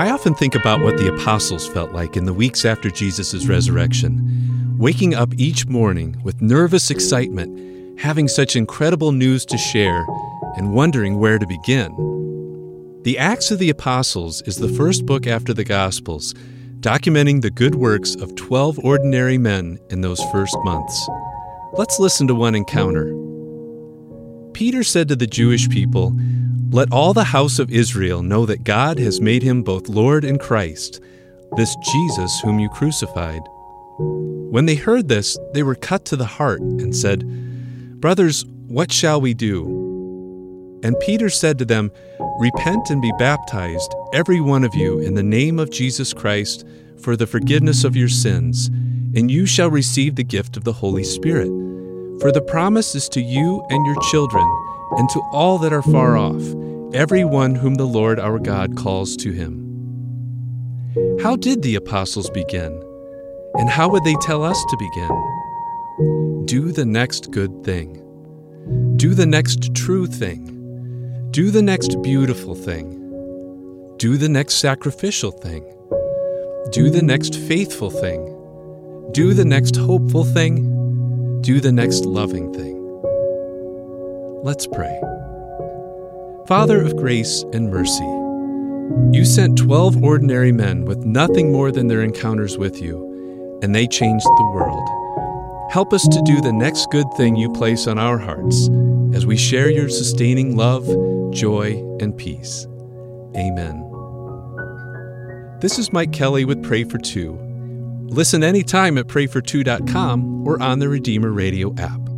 I often think about what the apostles felt like in the weeks after Jesus' resurrection, waking up each morning with nervous excitement, having such incredible news to share, and wondering where to begin. The Acts of the Apostles is the first book after the Gospels, documenting the good works of 12 ordinary men in those first months. Let's listen to one encounter. Peter said to the Jewish people, Let all the house of Israel know that God has made him both Lord and Christ, this Jesus whom you crucified. When they heard this, they were cut to the heart and said, Brothers, what shall we do? And Peter said to them, Repent and be baptized, every one of you, in the name of Jesus Christ, for the forgiveness of your sins, and you shall receive the gift of the Holy Spirit. For the promise is to you and your children, and to all that are far off, every one whom the Lord our God calls to him. How did the apostles begin? And how would they tell us to begin? Do the next good thing. Do the next true thing. Do the next beautiful thing. Do the next sacrificial thing. Do the next faithful thing. Do the next hopeful thing. Do the next loving thing. Let's pray. Father of grace and mercy, you sent 12 ordinary men with nothing more than their encounters with you, and they changed the world. Help us to do the next good thing you place on our hearts as we share your sustaining love, joy, and peace. Amen. This is Mike Kelly with Pray for Two. Listen anytime at prayfor2.com or on the Redeemer Radio app.